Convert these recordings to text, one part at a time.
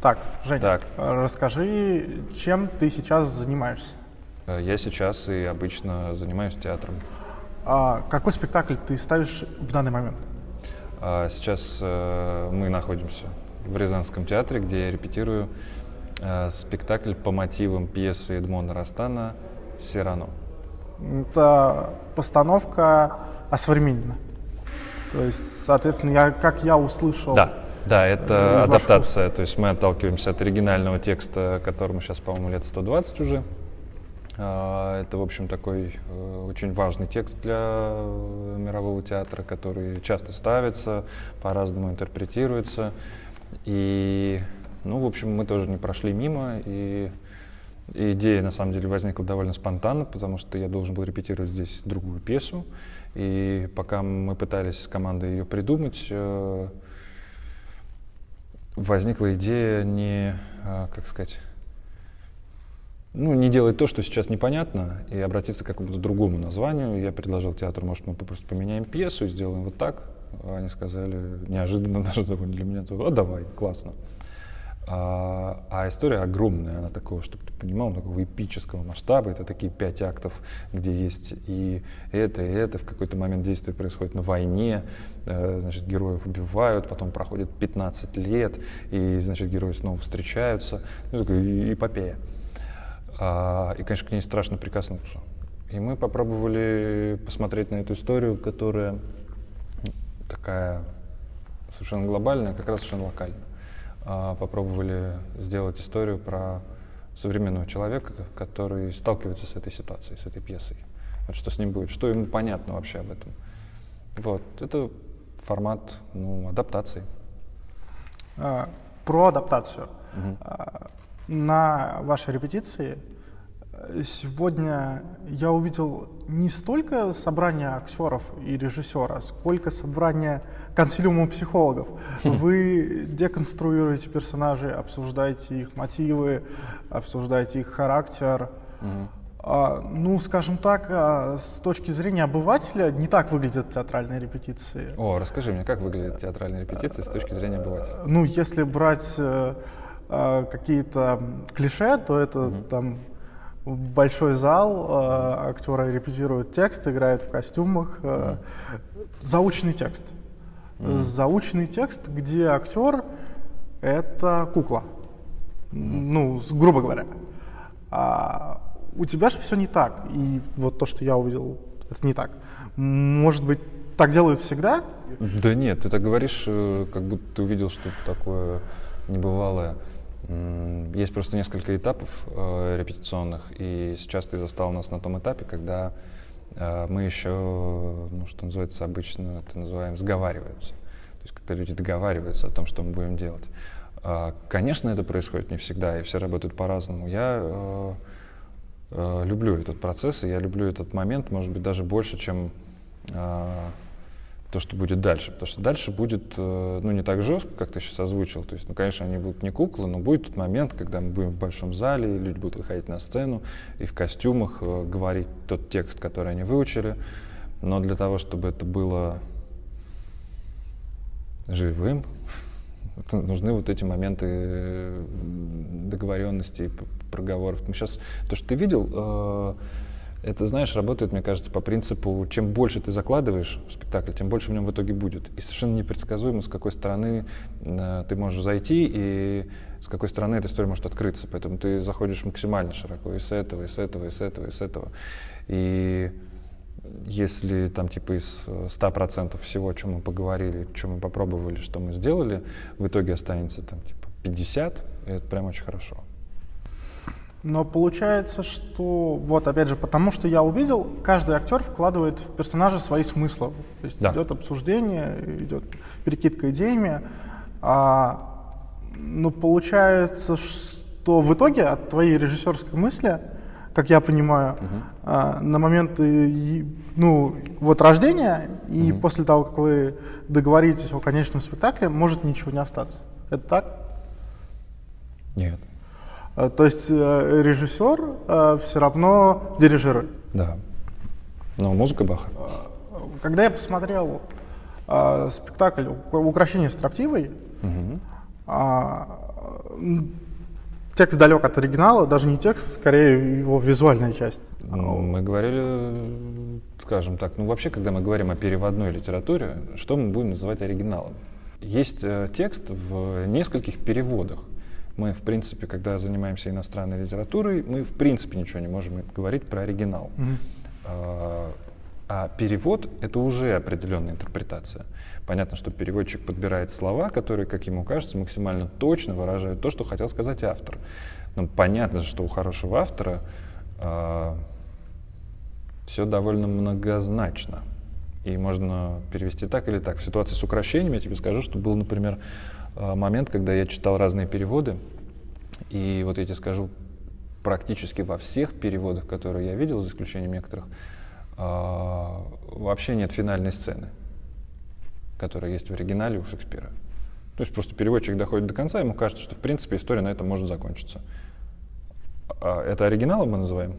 Так, Женя, Так. расскажи, чем ты сейчас занимаешься? Э, Я сейчас и обычно занимаюсь театром. А какой спектакль ты ставишь в данный момент? А Сейчас э, мы находимся в Рязанском театре, где я репетирую э, спектакль по мотивам пьесы Эдмона Растана «Сирано». Это постановка осовременена. То есть, соответственно, я, как я услышал... Да, да, это из адаптация. То есть мы отталкиваемся от оригинального текста, которому сейчас, по-моему, лет 120 уже. А, Это, в общем, такой э, очень важный текст для э, мирового театра, который часто ставится, по-разному интерпретируется. И, ну, в общем, мы тоже не прошли мимо. И идея, на самом деле, возникла довольно спонтанно, потому что я должен был репетировать здесь другую пьесу. И пока мы пытались с командой ее придумать, э, возникла идея не, а, как сказать, ну, не делать то, что сейчас непонятно, и обратиться к какому-то другому названию. Я предложил театру, может, мы просто поменяем пьесу и сделаем вот так. Они сказали, неожиданно даже для меня, а давай, классно. А, а история огромная, она такого, чтобы ты понимал, такого эпического масштаба. Это такие пять актов, где есть и это, и это. В какой-то момент действие происходит на войне, э, значит, героев убивают, потом проходит 15 лет, и, значит, герои снова встречаются. Ну, такая эпопея. А, и, конечно, к ней страшно прикоснуться. И мы попробовали посмотреть на эту историю, которая такая совершенно глобальная, как раз совершенно локальная. А, попробовали сделать историю про современного человека, который сталкивается с этой ситуацией, с этой пьесой. Вот что с ним будет, что ему понятно вообще об этом. Вот, это формат ну, адаптации. А, Про адаптацию. А, На вашей репетиции сегодня я увидел не столько собрание актеров и режиссера, сколько собрание консилиума психологов. Вы деконструируете персонажей, обсуждаете их мотивы, обсуждаете их характер. А, ну, скажем так, а, с точки зрения обывателя не так выглядят театральные репетиции. О, расскажи мне, как выглядит театральная репетиция с точки зрения обывателя? Ну, если брать э, э, какие-то клише, то это там большой зал, э, актеры репетируют текст, играют в костюмах. э, Заученный текст. Заученный текст, где актер это кукла. Ну, грубо говоря. А у тебя же все не так. И вот то, что я увидел, это не так. Может быть, так делают всегда, Да нет, ты так говоришь, э, как будто ты увидел что-то такое небывалое. Есть просто несколько этапов э, репетиционных, и сейчас ты застал нас на том этапе, когда э, мы еще, ну, что называется, обычно это называем сговариваются. То есть когда люди договариваются о том, что мы будем делать. А, Конечно, это происходит не всегда, и все работают по-разному. Я э, э, люблю этот процесс, и я люблю этот момент, может быть, даже больше, чем э, то, что будет дальше. Потому что дальше будет, э, ну, не так жестко, как ты сейчас озвучил. То есть, ну, конечно, они будут не куклы, но будет тот момент, когда мы будем в большом зале, и люди будут выходить на сцену и в костюмах э, говорить тот текст, который они выучили. Но для того, чтобы это было живым, нужны вот эти моменты э, договоренности, п- проговоров. Мы сейчас, то, что ты видел, э, это, знаешь, работает, мне кажется, по принципу, чем больше ты закладываешь в спектакль, тем больше в нем в итоге будет. И совершенно непредсказуемо, с какой стороны э, ты можешь зайти и с какой стороны эта история может открыться. Поэтому ты заходишь максимально широко и с этого, и с этого, и с этого, и с этого. И если там типа из э, 100% всего, о чем мы поговорили, что мы попробовали, что мы сделали, в итоге останется там типа 50, и это прям очень хорошо. Но получается, что вот опять же, потому что я увидел, каждый актер вкладывает в персонажа свои смыслы. То есть Да. идет обсуждение, идет перекидка идеями. А, ну, получается, что в итоге от твоей режиссерской мысли, как я понимаю, а, на момент э, ну, вот рождения и после того, как вы договоритесь о конечном спектакле, может ничего не остаться. Это так? Нет. Э, То есть э, режиссер все равно дирижирует. Да. Но музыка Баха. Когда я посмотрел э, спектакль «Укра- «Украшение строптивой», а, Текст далек от оригинала, даже не текст, скорее его визуальная часть. Мы говорили, скажем так, ну вообще, когда мы говорим о переводной литературе, что мы будем называть оригиналом? Есть э, текст в нескольких переводах. Мы, в принципе, когда занимаемся иностранной литературой, мы, в принципе, ничего не можем говорить про оригинал. Mm-hmm. А, а перевод — это уже определенная интерпретация. Понятно, что переводчик подбирает слова, которые, как ему кажется, максимально точно выражают то, что хотел сказать автор. Но понятно, что у хорошего автора э, все довольно многозначно. И можно перевести так или так. В ситуации с украшениями я тебе скажу, что был, например, а, момент, когда я читал разные переводы, и вот я тебе скажу, практически во всех переводах, которые я видел, за исключением некоторых, а, вообще нет финальной сцены, которая есть в оригинале у Шекспира. То есть просто переводчик доходит до конца, ему кажется, что в принципе история на этом может закончиться. А это оригиналом мы называем?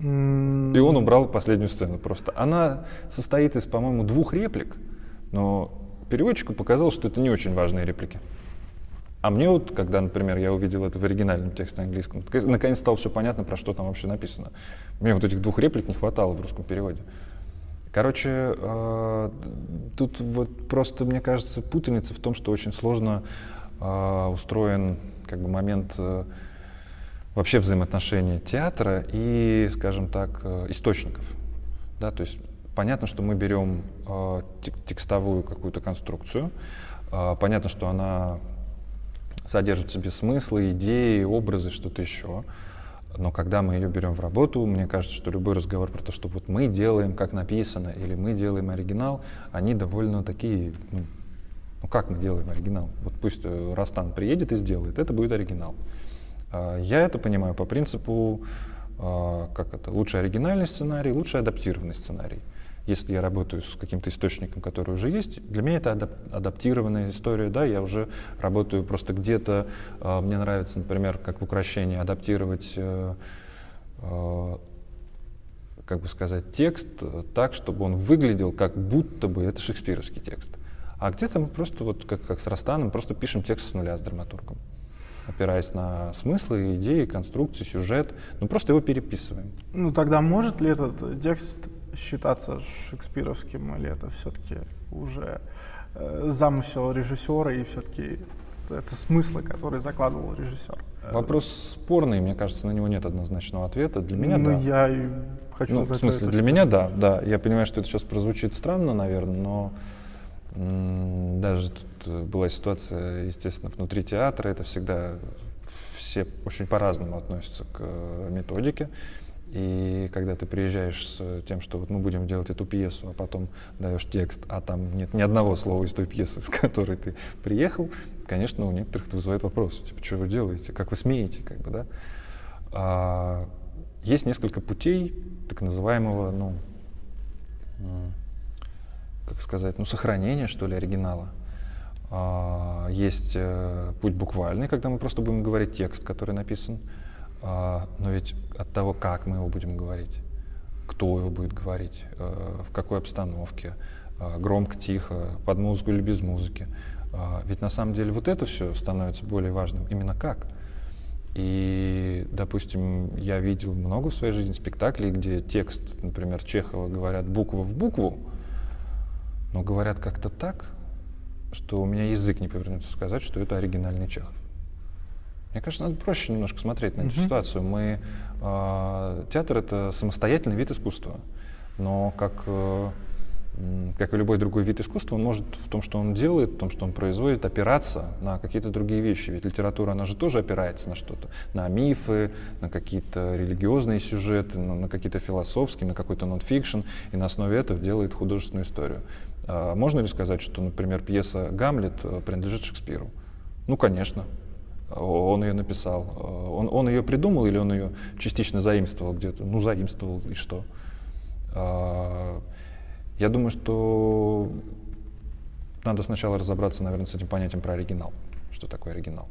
И он убрал последнюю сцену просто. Она состоит из, по-моему, двух реплик, но переводчику показалось, что это не очень важные реплики. А мне вот, когда, например, я увидел это в оригинальном тексте английском, наконец стало все понятно, про что там вообще написано. Мне вот этих двух реплик не хватало в русском переводе. Короче, э, тут вот просто, мне кажется, путаница в том, что очень сложно э, устроен как бы момент э, вообще взаимоотношений театра и, скажем так, э, источников. Да, то есть понятно, что мы берем э, текстовую какую-то конструкцию, э, понятно, что она содержит в себе смыслы, идеи, образы, что-то еще. Но когда мы ее берем в работу, мне кажется, что любой разговор про то, что вот мы делаем, как написано, или мы делаем оригинал, они довольно такие, ну, ну как мы делаем оригинал? Вот пусть э, Растан приедет и сделает, это будет оригинал. А, я это понимаю по принципу, как это, лучше оригинальный сценарий, лучше адаптированный сценарий если я работаю с каким-то источником, который уже есть, для меня это адап адаптированная история, да, я уже работаю просто где-то, э, мне нравится, например, как в украшении, адаптировать, э, э, как бы сказать, текст так, чтобы он выглядел, как будто бы это шекспировский текст. А где-то мы просто, вот как, как с Растаном, просто пишем текст с нуля с драматургом опираясь на смыслы, идеи, конструкции, сюжет, ну просто его переписываем. Ну тогда может ли этот текст считаться шекспировским, или это все-таки уже э, замысел режиссера и все-таки это смыслы, которые закладывал режиссер? Вопрос спорный, мне кажется, на него нет однозначного ответа. Для меня ну, да. я и хочу ну. В смысле, для меня да, да. Я понимаю, что это сейчас прозвучит странно, наверное, но даже тут была ситуация, естественно, внутри театра. Это всегда все очень по-разному относятся к э, методике. И когда ты приезжаешь с тем, что вот мы будем делать эту пьесу, а потом даешь текст, а там нет ни одного слова из той пьесы, с которой ты приехал, конечно, у некоторых это вызывает вопрос, типа, что вы делаете, как вы смеете, как бы, да? А, есть несколько путей так называемого, ну, как сказать, ну, сохранения, что ли, оригинала. А, есть э, путь буквальный, когда мы просто будем говорить текст, который написан. А, но ведь от того, как мы его будем говорить, кто его будет говорить, э, в какой обстановке, э, громко, тихо, под музыку или без музыки. А, ведь на самом деле вот это все становится более важным. Именно как. И, допустим, я видел много в своей жизни спектаклей, где текст, например, Чехова говорят букву в букву, но говорят как-то так, что у меня язык не повернется сказать, что это оригинальный Чехов. Мне кажется, надо проще немножко смотреть на эту mm-hmm. ситуацию. Мы, э, театр это самостоятельный вид искусства, но как, э, как и любой другой вид искусства, он может в том, что он делает, в том, что он производит, опираться на какие-то другие вещи. Ведь литература, она же тоже опирается на что-то, на мифы, на какие-то религиозные сюжеты, на, на какие-то философские, на какой-то нонфикшн, и на основе этого делает художественную историю. А можно ли сказать, что, например, пьеса «Гамлет» э, принадлежит Шекспиру? Ну, конечно он ее написал. Он, он ее придумал или он ее частично заимствовал где-то? Ну, заимствовал, и что? А, я думаю, что надо сначала разобраться, наверное, с этим понятием про оригинал. Что такое оригинал?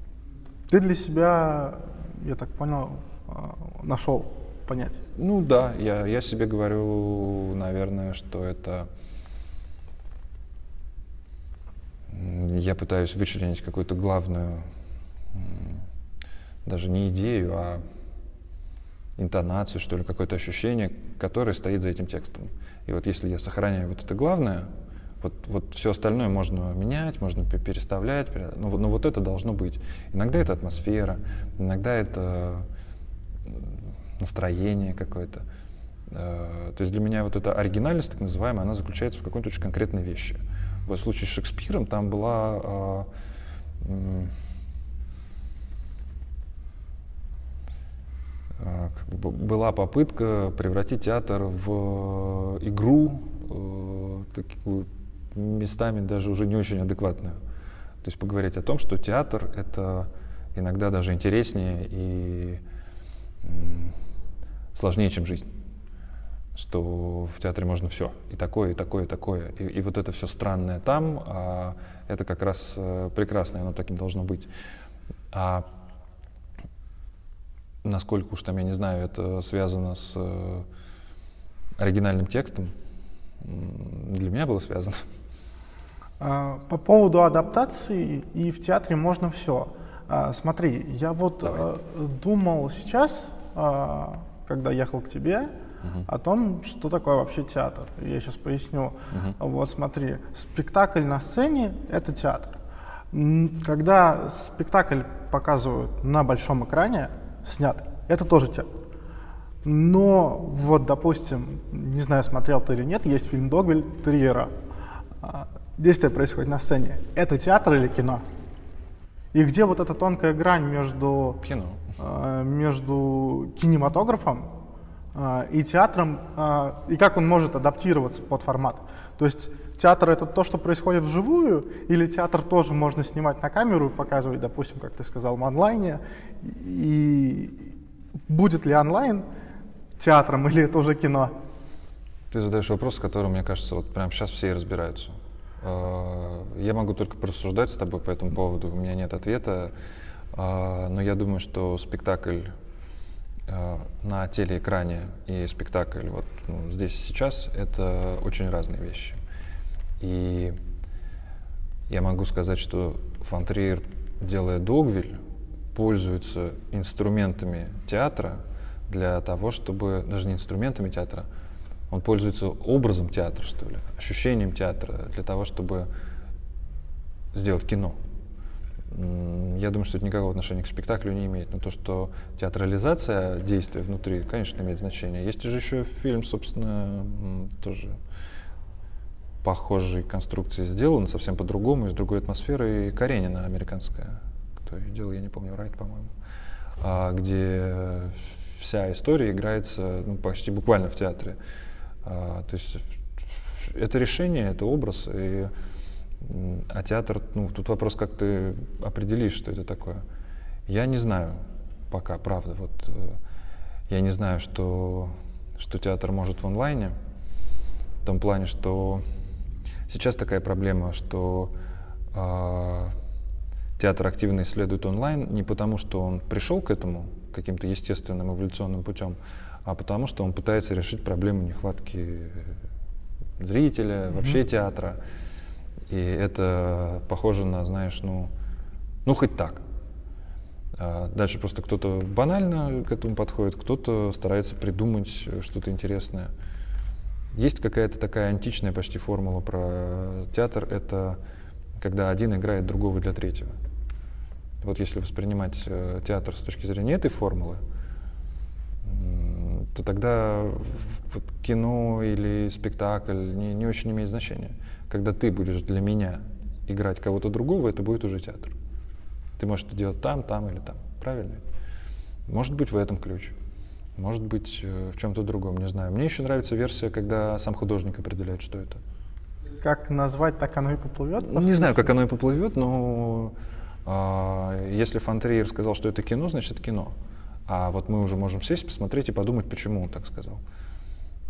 Ты для себя, я так понял, а, нашел понятие. Ну да, я, я себе говорю, наверное, что это... Я пытаюсь вычленить какую-то главную даже не идею, а интонацию, что ли, какое-то ощущение, которое стоит за этим текстом. И вот если я сохраняю вот это главное, вот, вот все остальное можно менять, можно переставлять, но, но вот это должно быть. Иногда это атмосфера, иногда это настроение какое-то. Э, то есть для меня вот эта оригинальность, так называемая, она заключается в какой-то очень конкретной вещи. В случае с Шекспиром там была а, а, как бы была попытка превратить театр в игру, э, такую местами даже уже не очень адекватную. То есть поговорить о том, что театр — это иногда даже интереснее и сложнее, чем жизнь. Что в театре можно все. И такое, и такое, и такое. И, и вот это все странное там, а это как раз э, прекрасное, оно таким должно быть. А насколько уж там, я не знаю, это связано с э, оригинальным текстом, для меня было связано. А, по поводу адаптации и в театре можно все. А, смотри, я вот Давай. Э, думал сейчас, а, когда ехал к тебе, угу. о том, что такое вообще театр. Я сейчас поясню. Угу. Вот смотри, спектакль на сцене — это театр. Когда спектакль показывают на большом экране, снят, это тоже театр. Но вот, допустим, не знаю, смотрел ты или нет, есть фильм «Догвиль» Триера действие происходит на сцене, это театр или кино? И где вот эта тонкая грань между, кино. Э, между кинематографом и театром, э, и как он может адаптироваться под формат? То есть театр это то, что происходит вживую, или театр тоже можно снимать на камеру и показывать, допустим, как ты сказал, в онлайне, и будет ли онлайн театром или это уже кино? Ты задаешь вопрос, с которым, мне кажется, вот прямо сейчас все и разбираются. Э, я могу только порассуждать с тобой по этому поводу, у меня нет ответа, но я думаю, что спектакль на телеэкране и спектакль вот ну, здесь сейчас — это очень разные вещи. И я могу сказать, что Фонтриер, делая Догвиль, пользуется инструментами театра для того, чтобы, даже не инструментами театра, он пользуется образом театра, что ли, ощущением театра для того, чтобы сделать кино. Я думаю, что это никакого отношения к спектаклю не имеет. Но то, что театрализация действия внутри, конечно, имеет значение. Есть же еще фильм, собственно, тоже похожей конструкции сделан, совсем по-другому, с другой атмосферой. Каренина американская, кто ее делал, я не помню, Райт, по-моему, а, где вся история играется ну, почти буквально в театре. А, то есть это решение, это образ, и, а театр, ну, тут вопрос, как ты определишь, что это такое. Я не знаю пока, правда, вот э, я не знаю, что, что театр может в онлайне, в том плане, что сейчас такая проблема, что э, театр активно исследует онлайн не потому, что он пришел к этому каким-то естественным эволюционным путем, а потому что он пытается решить проблему нехватки зрителя, mm-hmm. вообще театра. И это похоже на, знаешь, ну, ну хоть так. А дальше просто кто-то банально к этому подходит, кто-то старается придумать что-то интересное. Есть какая-то такая античная почти формула про театр, это когда один играет другого для третьего. Вот если воспринимать э, театр с точки зрения этой формулы, то тогда вот кино или спектакль не, не очень имеет значения. Когда ты будешь для меня играть кого-то другого, это будет уже театр. Ты можешь это делать там, там или там. Правильно? Может быть в этом ключ. Может быть э, в чем-то другом, не знаю. Мне еще нравится версия, когда сам художник определяет, что это. Как назвать, так оно и поплывет? Не знаю, как оно и поплывет, но э, если Фантриер сказал, что это кино, значит кино. А вот мы уже можем сесть, посмотреть и подумать, почему он так сказал.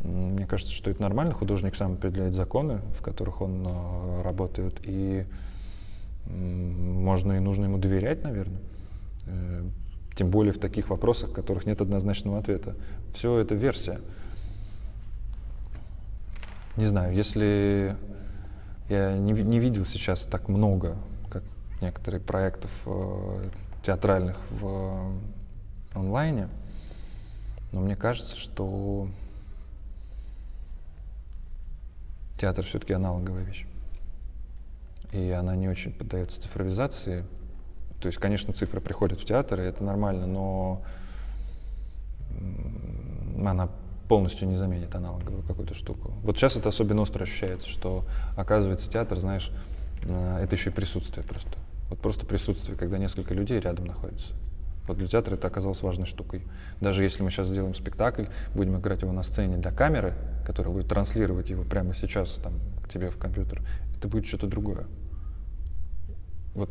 Мне кажется, что это нормально. Художник сам определяет законы, в которых он э, работает, и можно и нужно ему доверять, наверное. Э, тем более в таких вопросах, в которых нет однозначного ответа. Все это версия. Не знаю, если я не, не видел сейчас так много, как некоторые проектов э, театральных в онлайне. Но мне кажется, что театр все-таки аналоговая вещь. И она не очень поддается цифровизации. То есть, конечно, цифры приходят в театр, и это нормально, но она полностью не заменит аналоговую какую-то штуку. Вот сейчас это особенно остро ощущается, что, оказывается, театр, знаешь, э, это еще и присутствие просто. Вот просто присутствие, когда несколько людей рядом находятся. Вот для театра это оказалось важной штукой. Даже если мы сейчас сделаем спектакль, будем играть его на сцене для камеры, которая будет транслировать его прямо сейчас там, к тебе в компьютер, это будет что-то другое. Вот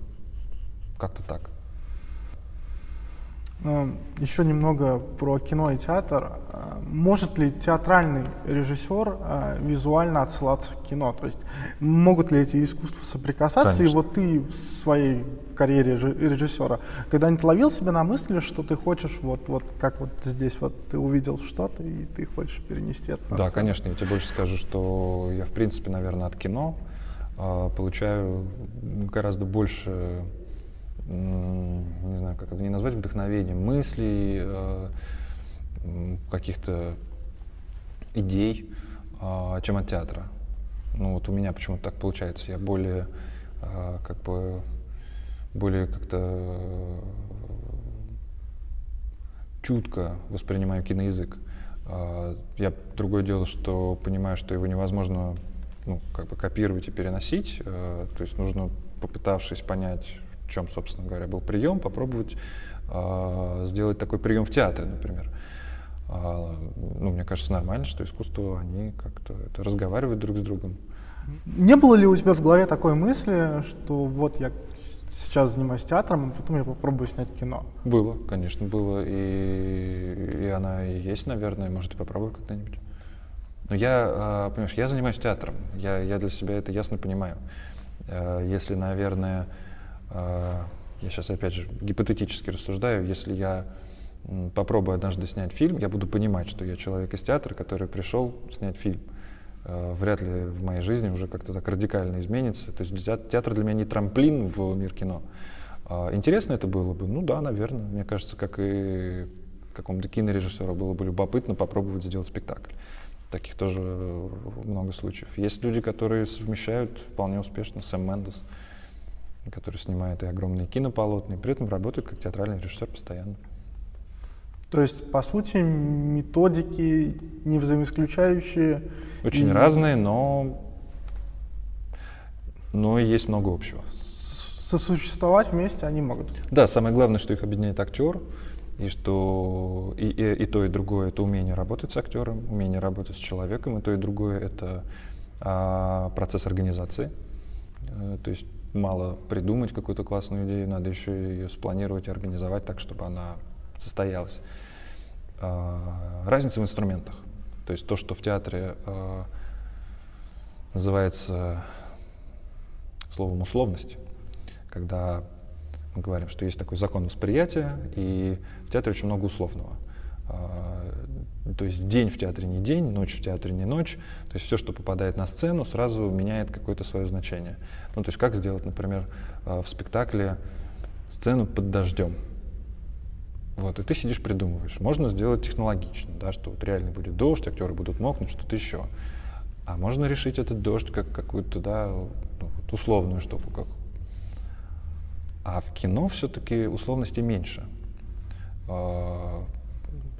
как-то так. Ну, Еще немного про кино и театр. А, может ли театральный режиссер а, визуально отсылаться к кино? То есть могут ли эти искусства соприкасаться? Конечно. И вот ты в своей карьере режи- режиссера когда-нибудь ловил себя на мысли, что ты хочешь, вот, вот как вот здесь вот ты увидел что-то, и ты хочешь перенести это Да, конечно, я тебе больше скажу, что я, в принципе, наверное, от кино а, получаю гораздо больше, не знаю, как это не назвать, вдохновения, мыслей, м, каких-то идей, а, чем от театра. Ну вот у меня почему-то так получается. Я более, а, как бы, более как-то э, чутко воспринимаю киноязык. А, Я другое дело, что понимаю, что его невозможно ну, как бы копировать и переносить. э, То есть нужно, попытавшись понять, чем, собственно говоря, был прием, попробовать а, сделать такой прием в театре, например. А, Ну, мне кажется, нормально, что искусство, они как-то это разговаривают друг с другом. Не было ли у тебя в голове такой мысли, что вот я сейчас занимаюсь театром, а потом я попробую снять кино? Было, конечно, было. И, и она и есть, наверное, может, и попробую когда-нибудь. Но я, а, понимаешь, я занимаюсь театром. Я, я для себя это ясно понимаю. Э, Если, наверное, я сейчас опять же гипотетически рассуждаю, если я попробую однажды снять фильм, я буду понимать, что я человек из театра, который пришел снять фильм. Э, Вряд ли в моей жизни уже как-то так радикально изменится. То есть театр для меня не трамплин в мир кино. А Интересно это было бы? Ну да, наверное. Мне кажется, как и какому-то кинорежиссеру было бы любопытно попробовать сделать спектакль. Таких тоже э, много случаев. Есть люди, которые совмещают вполне успешно. Сэм Мендес, который снимает и огромные кинополотна, и при этом работает как театральный режиссер постоянно. То есть, по сути, методики не взаимоисключающие. Очень и разные, но, но есть много общего. Сосуществовать вместе они могут. Да, самое главное, что их объединяет актер, и что и, и, и то, и другое это умение работать с актером, умение работать с человеком, и то, и другое это а, процесс организации. Э, то есть мало придумать какую-то классную идею, надо еще ее спланировать и организовать так, чтобы она состоялась. А, разница в инструментах. То есть то, что в театре а, называется словом условность, когда мы говорим, что есть такой закон восприятия, и в театре очень много условного. А, То есть день в театре не день, ночь в театре не ночь. То есть все, что попадает на сцену, сразу меняет какое-то свое значение. Ну, то есть как сделать, например, а, в спектакле сцену под дождем. Вот, и ты сидишь, придумываешь. Можно сделать технологично, да, что вот реально будет дождь, актеры будут мокнуть, что-то еще. А можно решить этот дождь как какую-то, да, ну, условную штуку. Как... А в кино все-таки условностей меньше.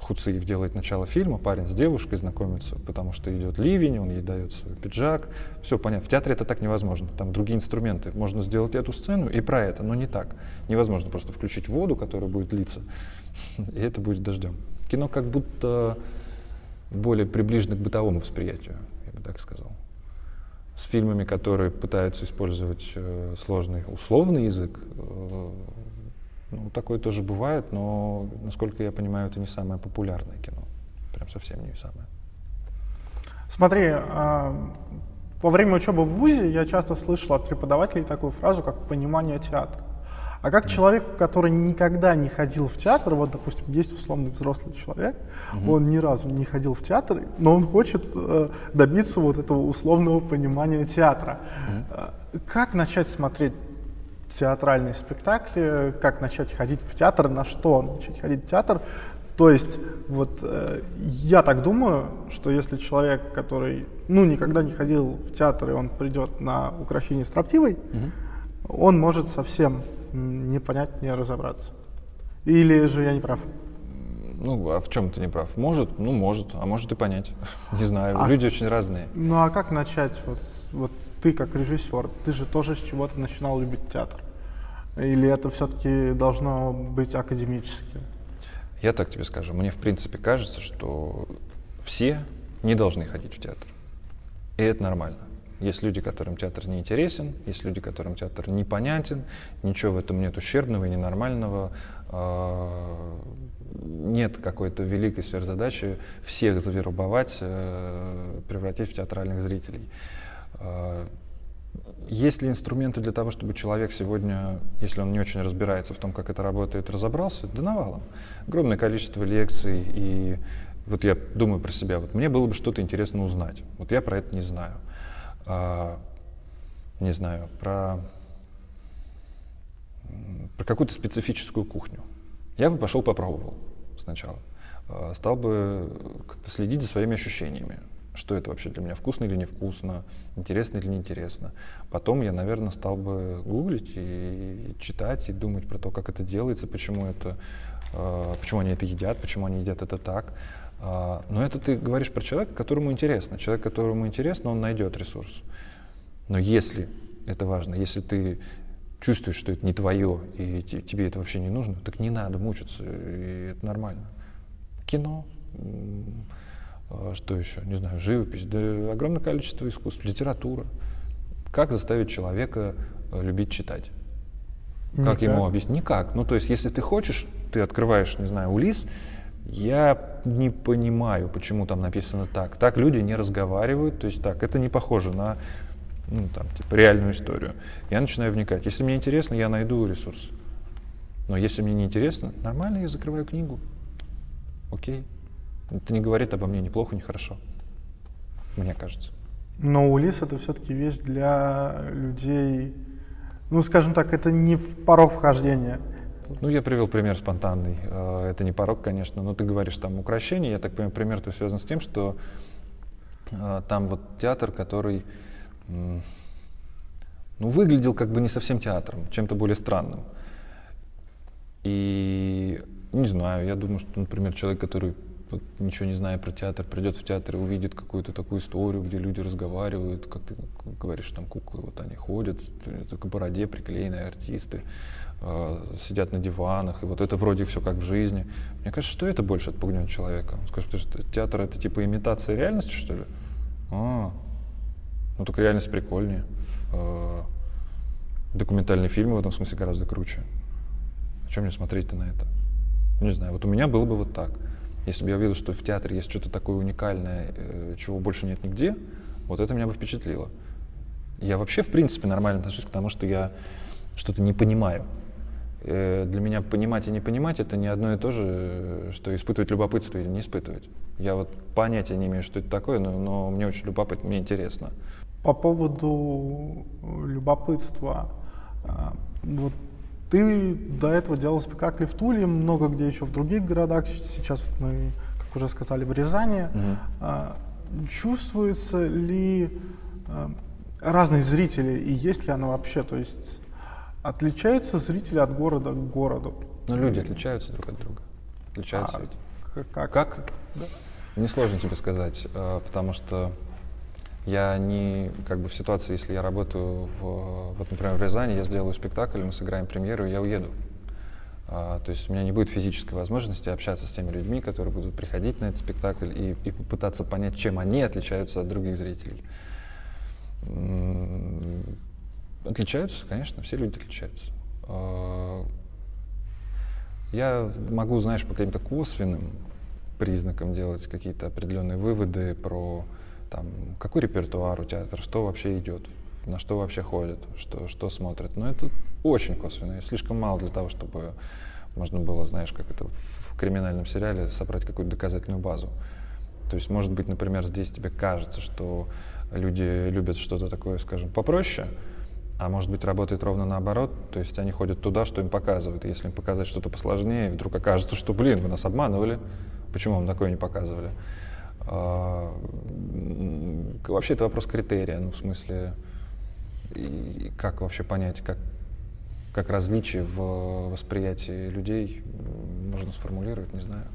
Хуциев делает начало фильма, парень с девушкой знакомится, потому что идет ливень, он ей дает свой пиджак. Все понятно. В театре это так невозможно. Там другие инструменты. Можно сделать эту сцену и про это, но не так. Невозможно просто включить воду, которая будет литься, и это будет дождем. Кино как будто более приближено к бытовому восприятию, я бы так сказал. С фильмами, которые пытаются использовать э, сложный условный язык, э, ну, такое тоже бывает, но, насколько я понимаю, это не самое популярное кино. Прям совсем не самое. Смотри, а, во время учебы в ВУЗе я часто слышал от преподавателей такую фразу, как понимание театра. А как человек, который никогда не ходил в театр, вот, допустим, есть условный взрослый человек, он ни разу не ходил в театр, но он хочет э, добиться вот этого условного понимания театра. Э, Как начать смотреть театральные спектакли, как начать ходить в театр, на что начать ходить в театр. То есть, вот э, я так думаю, что если человек, который, ну, никогда не ходил в театр, и он придет на украшение строптивой, угу. он может совсем не понять, не разобраться. Или же я не прав? Ну, а в чем ты не прав? Может, ну, может, а может и понять. Не знаю, а, люди очень разные. Ну, а как начать? Вот, вот ты как режиссер, ты же тоже с чего-то начинал любить театр. Или это все-таки должно быть академически? Я так тебе скажу. Мне, в принципе, кажется, что все не должны ходить в театр. И это нормально. Есть люди, которым театр не интересен, есть люди, которым театр непонятен, ничего в этом нет ущербного и ненормального. А, нет какой-то великой сверхзадачи всех завербовать, э, превратить в театральных зрителей. А, есть ли инструменты для того, чтобы человек сегодня, если он не очень разбирается в том, как это работает, разобрался? Да навалом. Огромное количество лекций, и вот я думаю про себя, вот мне было бы что-то интересно узнать. Вот я про это не знаю. А, не знаю, про, про какую-то специфическую кухню. Я бы пошел попробовал сначала. А, стал бы как-то следить за своими ощущениями что это вообще для меня вкусно или невкусно, интересно или неинтересно. Потом я, наверное, стал бы гуглить и читать, и думать про то, как это делается, почему это, э, почему они это едят, почему они едят это так. Э, но это ты говоришь про человека, которому интересно. Человек, которому интересно, он найдет ресурс. Но если, это важно, если ты чувствуешь, что это не твое, и тебе это вообще не нужно, так не надо мучиться, и это нормально. Кино, что еще? Не знаю, живопись, да огромное количество искусств, литература. Как заставить человека э, любить читать? Никак. Как ему объяснить? Никак. Ну, то есть, если ты хочешь, ты открываешь, не знаю, Улис, я не понимаю, почему там написано так. Так люди не разговаривают, то есть так, это не похоже на ну, там, типа, реальную историю. Я начинаю вникать. Если мне интересно, я найду ресурс. Но если мне не интересно, нормально, я закрываю книгу. Окей. Это не говорит обо мне ни плохо, ни хорошо. Мне кажется. Но Улис это все-таки вещь для людей, ну, скажем так, это не в порог вхождения. Ну, я привел пример спонтанный. Э, это не порог, конечно, но ты говоришь там украшение. Я так понимаю, пример твой связан с тем, что э, там вот театр, который ну, выглядел как бы не совсем театром, чем-то более странным. И не знаю, я думаю, что, например, человек, который ничего не зная про театр, придет в театр и увидит какую-то такую историю, где люди разговаривают, как ты говоришь, там куклы, вот они ходят, к бороде приклеенные артисты, э, сидят на диванах, и вот это вроде все как в жизни. Мне кажется, что это больше отпугнет человека. Он скажет, что театр это типа имитация реальности, что ли? А, ну только реальность прикольнее. Э, документальные фильмы в этом смысле гораздо круче. О чем мне смотреть-то на это? Не знаю, вот у меня было бы вот так. Если бы я увидел, что в театре есть что-то такое уникальное, э, чего больше нет нигде, вот это меня бы впечатлило. Я вообще, в принципе, нормально отношусь к тому, что я что-то не понимаю. Э, для меня понимать и не понимать это не одно и то же, что испытывать любопытство или не испытывать. Я вот понятия не имею, что это такое, но, но мне очень любопытно, мне интересно. По поводу любопытства, вот ты до этого делал спектакли в Туле, много где еще в других городах. Сейчас мы, как уже сказали, в Рязани. Угу. Чувствуется ли а, разные зрители и есть ли оно вообще? То есть отличаются зрители от города к городу? Ну, люди отличаются друг от друга. Отличаются а, ведь. Как? Как? Да. Несложно тебе сказать, а, потому что я не, как бы в ситуации, если я работаю, в, вот, например, в Рязани, я сделаю спектакль, мы сыграем премьеру, и я уеду. А, то есть у меня не будет физической возможности общаться с теми людьми, которые будут приходить на этот спектакль и, и попытаться понять, чем они отличаются от других зрителей. Отличаются, конечно, все люди отличаются. А, я могу, знаешь, по каким-то косвенным признакам делать какие-то определенные выводы про там, какой репертуар у театра, что вообще идет, на что вообще ходят, что, что смотрят. Но это очень косвенно и слишком мало для того, чтобы можно было, знаешь, как это в криминальном сериале, собрать какую-то доказательную базу. То есть, может быть, например, здесь тебе кажется, что люди любят что-то такое, скажем, попроще, А может быть, работает ровно наоборот, то есть они ходят туда, что им показывают. Если им показать что-то посложнее, вдруг окажется, что, блин, вы нас обманывали, почему вам такое не показывали? А, вообще это вопрос критерия, ну, в смысле, и как вообще понять, как, как различие в восприятии людей можно сформулировать, не знаю.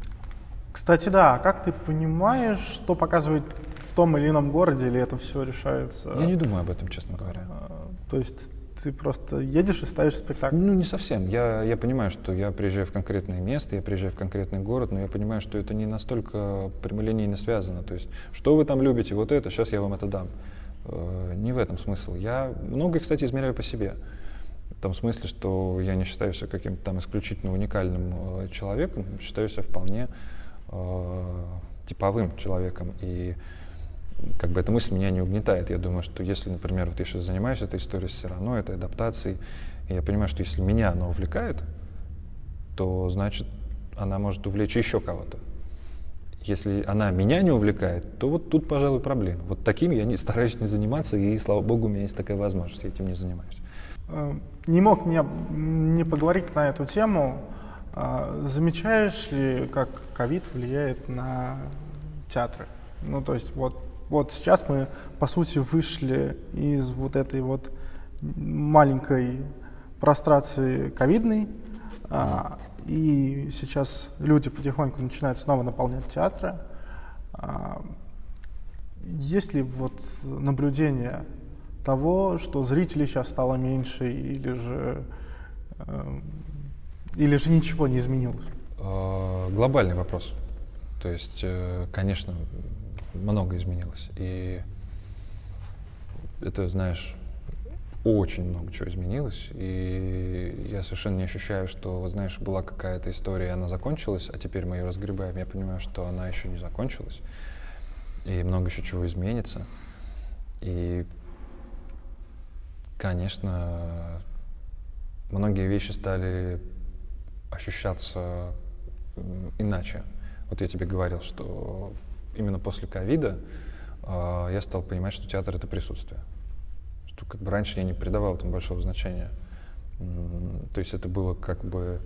Кстати, да, а как ты понимаешь, что показывает в том или ином городе, или это все решается? Я не думаю об этом, честно говоря. А, то есть ты просто едешь и ставишь спектакль? Ну, не совсем. Я, я понимаю, что я приезжаю в конкретное место, я приезжаю в конкретный город, но я понимаю, что это не настолько прямолинейно связано. То есть, что вы там любите, вот это, сейчас я вам это дам. Э, не в этом смысл. Я многое, кстати, измеряю по себе. В том смысле, что я не считаю себя каким-то там исключительно уникальным э, человеком, считаю себя вполне э, типовым человеком. И как бы эта мысль меня не угнетает. Я думаю, что если, например, вот я сейчас занимаюсь этой историей все равно, этой адаптацией, и я понимаю, что если меня она увлекает, то значит она может увлечь еще кого-то. Если она меня не увлекает, то вот тут, пожалуй, проблема. Вот таким я не, стараюсь не заниматься, и, слава богу, у меня есть такая возможность, я этим не занимаюсь. Э, не мог не, не поговорить на эту тему. А, замечаешь ли, как ковид влияет на театры? Ну, то есть вот вот сейчас мы, по сути, вышли из вот этой вот маленькой прострации ковидной, а, и сейчас люди потихоньку начинают снова наполнять театры. А, есть ли вот наблюдение того, что зрителей сейчас стало меньше, или же, э, или же ничего не изменилось? А, глобальный вопрос. То есть, э, конечно, много изменилось. И это, знаешь, очень много чего изменилось, и я совершенно не ощущаю, что, вот знаешь, была какая-то история, она закончилась, а теперь мы ее разгребаем. Я понимаю, что она еще не закончилась, и много еще чего изменится. И, конечно, многие вещи стали ощущаться иначе. Вот я тебе говорил, что именно после ковида э, я стал понимать, что театр — это присутствие. Что как бы раньше я не придавал этому большого значения. То есть это было как бы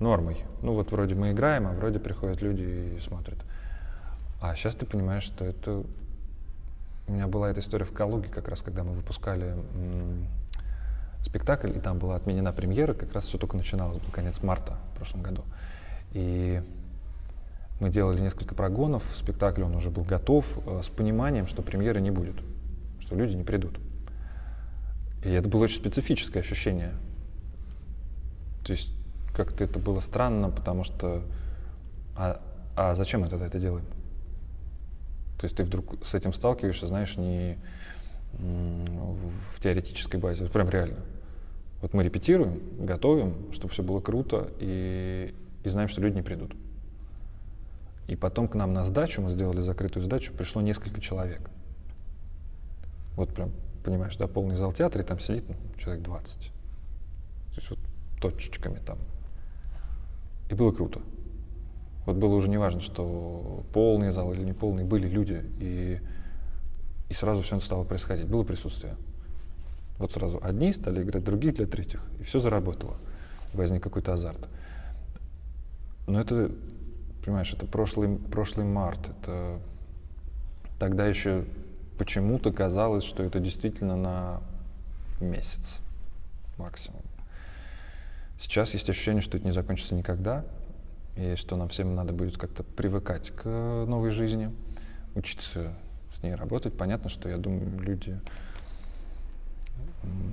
нормой. Ну вот вроде мы играем, а вроде приходят люди и смотрят. А сейчас ты понимаешь, что это... У меня была эта история в Калуге, как раз когда мы выпускали спектакль, и там была отменена премьера, как раз все только начиналось, был конец марта в прошлом году. И мы делали несколько прогонов, спектакль он уже был готов, э, с пониманием, что премьеры не будет, что люди не придут. И это было очень специфическое ощущение. То есть как-то это было странно, потому что а, а зачем мы тогда это делаем? То есть ты вдруг с этим сталкиваешься, знаешь, не в теоретической базе, прям реально. Вот мы репетируем, готовим, чтобы все было круто, и, и знаем, что люди не придут. И потом к нам на сдачу, мы сделали закрытую сдачу, пришло несколько человек. Вот прям, понимаешь, да, полный зал театра, и там сидит ну, человек 20. То есть вот точечками там. И было круто. Вот было уже не важно, что полный зал или не полный, были люди, и, и сразу все стало происходить. Было присутствие. Вот сразу одни стали играть, другие для третьих, и все заработало. Возник какой-то азарт. Но это понимаешь, это прошлый, прошлый март, это тогда еще почему-то казалось, что это действительно на месяц максимум. Сейчас есть ощущение, что это не закончится никогда, и что нам всем надо будет как-то привыкать к новой жизни, учиться с ней работать. Понятно, что, я думаю, люди,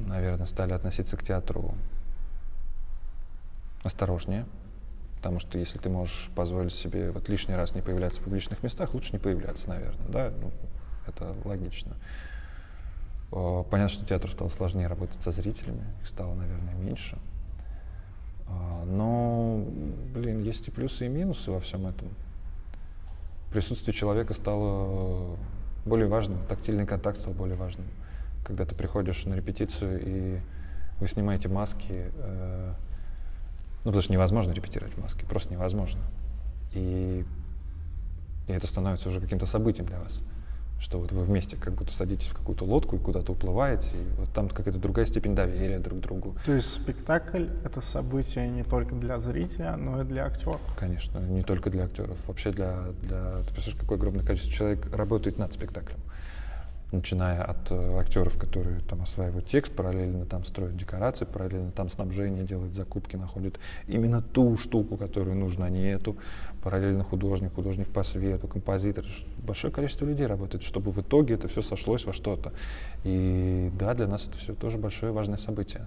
наверное, стали относиться к театру осторожнее, Потому что если ты можешь позволить себе вот лишний раз не появляться в публичных местах, лучше не появляться, наверное, да, ну, это логично. Понятно, что театр стал сложнее работать со зрителями, их стало, наверное, меньше. А, но, блин, есть и плюсы, и минусы во всем этом. Присутствие человека стало более важным, тактильный контакт стал более важным. Когда ты приходишь на репетицию и вы снимаете маски, э, ну, потому что невозможно репетировать в маске, просто невозможно. И, и это становится уже каким-то событием для вас. что вот вы вместе как будто садитесь в какую-то лодку и куда-то уплываете, и вот там какая-то другая степень доверия друг к другу. То есть спектакль — это событие не только для зрителя, но и для актера? Конечно, не только для актеров, вообще для... для ты представляешь, какое огромное количество человек работает над спектаклем начиная от э, актеров, которые там осваивают текст, параллельно там строят декорации, параллельно там снабжение делают закупки, находят именно ту штуку, которую нужно, а не эту. Параллельно художник, художник по свету, композитор. Большое количество людей работает, чтобы в итоге это все сошлось во что-то. И да, для нас это все тоже большое важное событие.